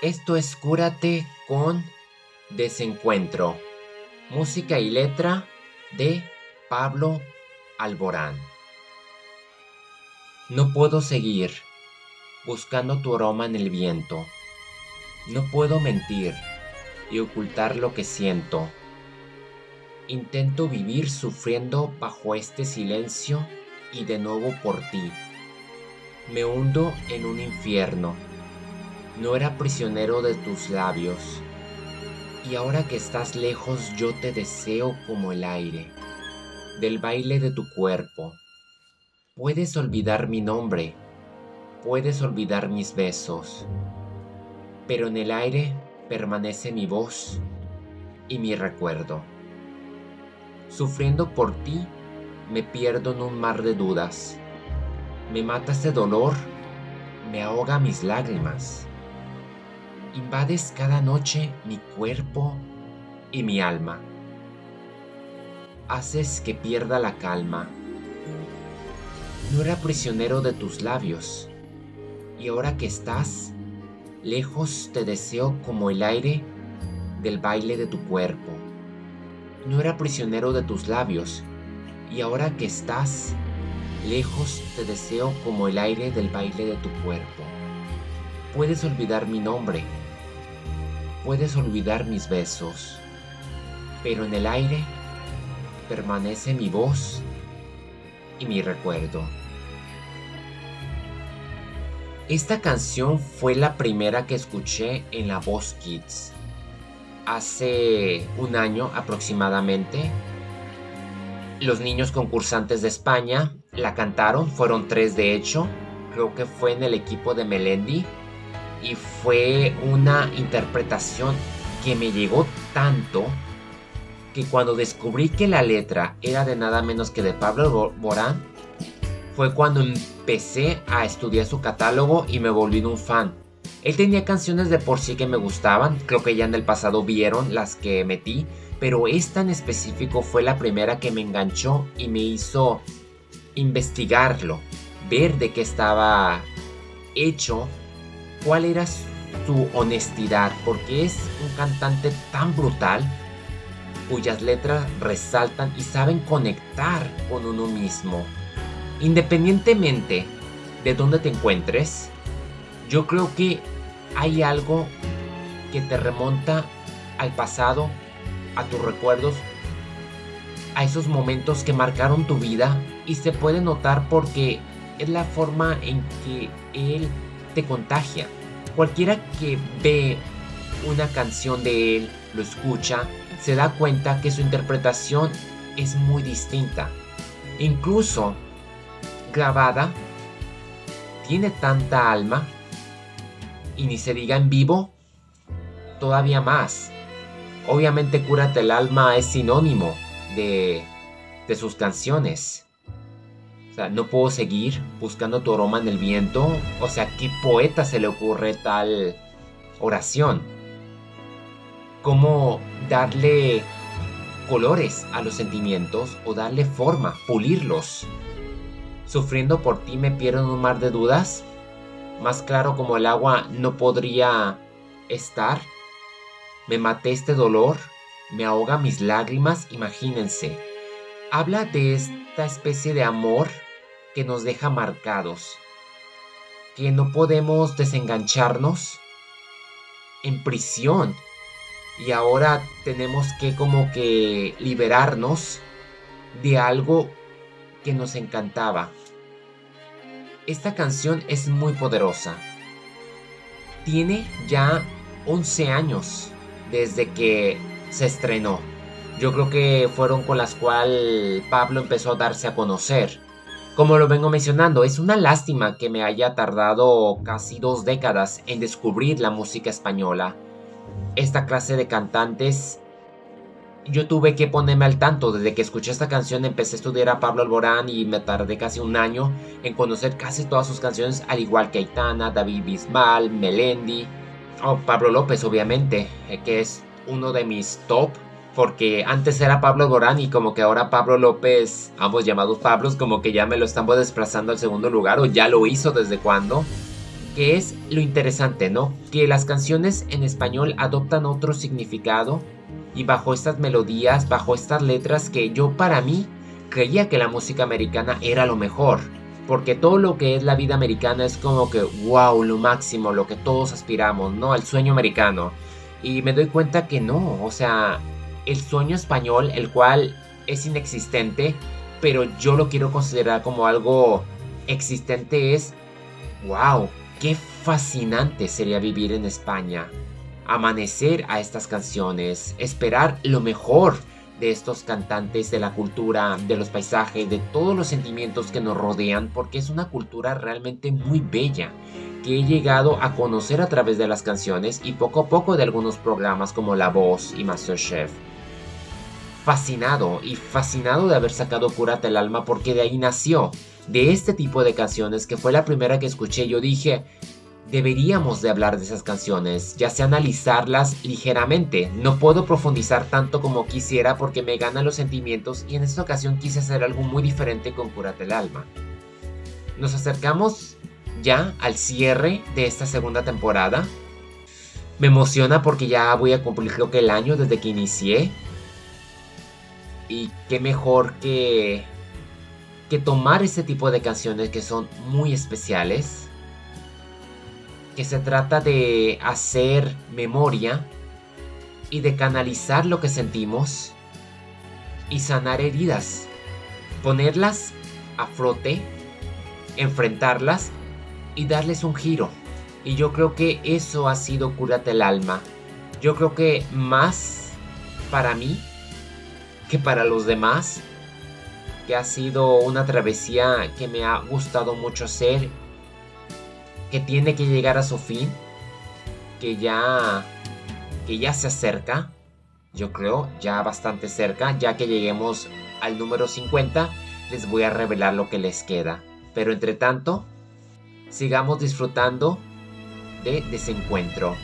Esto es Cúrate con Desencuentro. Música y letra de Pablo Alborán. No puedo seguir buscando tu aroma en el viento. No puedo mentir y ocultar lo que siento. Intento vivir sufriendo bajo este silencio y de nuevo por ti. Me hundo en un infierno. No era prisionero de tus labios. Y ahora que estás lejos yo te deseo como el aire, del baile de tu cuerpo. Puedes olvidar mi nombre, puedes olvidar mis besos, pero en el aire permanece mi voz y mi recuerdo. Sufriendo por ti, me pierdo en un mar de dudas. Me mata ese dolor, me ahoga mis lágrimas. Invades cada noche mi cuerpo y mi alma. Haces que pierda la calma. No era prisionero de tus labios, y ahora que estás, lejos te deseo como el aire del baile de tu cuerpo no era prisionero de tus labios, y ahora que estás lejos te deseo como el aire del baile de tu cuerpo. Puedes olvidar mi nombre, puedes olvidar mis besos, pero en el aire permanece mi voz y mi recuerdo. Esta canción fue la primera que escuché en la Voz Kids hace un año aproximadamente. Los niños concursantes de España la cantaron, fueron tres de hecho, creo que fue en el equipo de Melendi y fue una interpretación que me llegó tanto que cuando descubrí que la letra era de nada menos que de Pablo Borán, fue cuando empecé a estudiar su catálogo y me volví un fan. Él tenía canciones de por sí que me gustaban, creo que ya en el pasado vieron las que metí, pero esta en específico fue la primera que me enganchó y me hizo investigarlo, ver de qué estaba hecho, cuál era su honestidad, porque es un cantante tan brutal cuyas letras resaltan y saben conectar con uno mismo. Independientemente de dónde te encuentres, yo creo que hay algo que te remonta al pasado, a tus recuerdos, a esos momentos que marcaron tu vida y se puede notar porque es la forma en que él contagia. Cualquiera que ve una canción de él, lo escucha, se da cuenta que su interpretación es muy distinta. Incluso grabada, tiene tanta alma y ni se diga en vivo, todavía más. Obviamente Cúrate el alma es sinónimo de, de sus canciones. No puedo seguir buscando tu aroma en el viento. O sea, ¿qué poeta se le ocurre tal oración? ¿Cómo darle colores a los sentimientos o darle forma, pulirlos? Sufriendo por ti me pierdo en un mar de dudas más claro como el agua no podría estar. Me maté este dolor, me ahoga mis lágrimas, imagínense. Habla de esta especie de amor que nos deja marcados, que no podemos desengancharnos en prisión y ahora tenemos que como que liberarnos de algo que nos encantaba. Esta canción es muy poderosa. Tiene ya 11 años desde que se estrenó. Yo creo que fueron con las cuales Pablo empezó a darse a conocer. Como lo vengo mencionando, es una lástima que me haya tardado casi dos décadas en descubrir la música española. Esta clase de cantantes yo tuve que ponerme al tanto. Desde que escuché esta canción empecé a estudiar a Pablo Alborán y me tardé casi un año en conocer casi todas sus canciones, al igual que Aitana, David Bisbal, Melendi, o Pablo López obviamente, eh, que es uno de mis top. Porque antes era Pablo Alborán y como que ahora Pablo López, ambos llamados Pablos, como que ya me lo estamos desplazando al segundo lugar o ya lo hizo desde cuando que es lo interesante, ¿no? Que las canciones en español adoptan otro significado y bajo estas melodías, bajo estas letras que yo para mí creía que la música americana era lo mejor. Porque todo lo que es la vida americana es como que, wow, lo máximo, lo que todos aspiramos, ¿no? Al sueño americano. Y me doy cuenta que no, o sea, el sueño español, el cual es inexistente, pero yo lo quiero considerar como algo existente, es, wow, qué fascinante sería vivir en España. Amanecer a estas canciones, esperar lo mejor de estos cantantes, de la cultura, de los paisajes, de todos los sentimientos que nos rodean, porque es una cultura realmente muy bella que he llegado a conocer a través de las canciones y poco a poco de algunos programas como La Voz y Masterchef. Fascinado y fascinado de haber sacado Cúrate el alma porque de ahí nació, de este tipo de canciones que fue la primera que escuché, yo dije, deberíamos de hablar de esas canciones, ya sea analizarlas ligeramente. No puedo profundizar tanto como quisiera porque me ganan los sentimientos y en esta ocasión quise hacer algo muy diferente con Cúrate el alma. Nos acercamos ya al cierre de esta segunda temporada. Me emociona porque ya voy a cumplir creo que el año desde que inicié. Y qué mejor que que tomar ese tipo de canciones que son muy especiales que se trata de hacer memoria y de canalizar lo que sentimos y sanar heridas, ponerlas a frote, enfrentarlas y darles un giro. Y yo creo que eso ha sido Cúrate el alma. Yo creo que más para mí que para los demás, que ha sido una travesía que me ha gustado mucho hacer que tiene que llegar a su fin, que ya que ya se acerca, yo creo, ya bastante cerca, ya que lleguemos al número 50, les voy a revelar lo que les queda. Pero entre tanto, sigamos disfrutando de desencuentro.